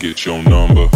get your number.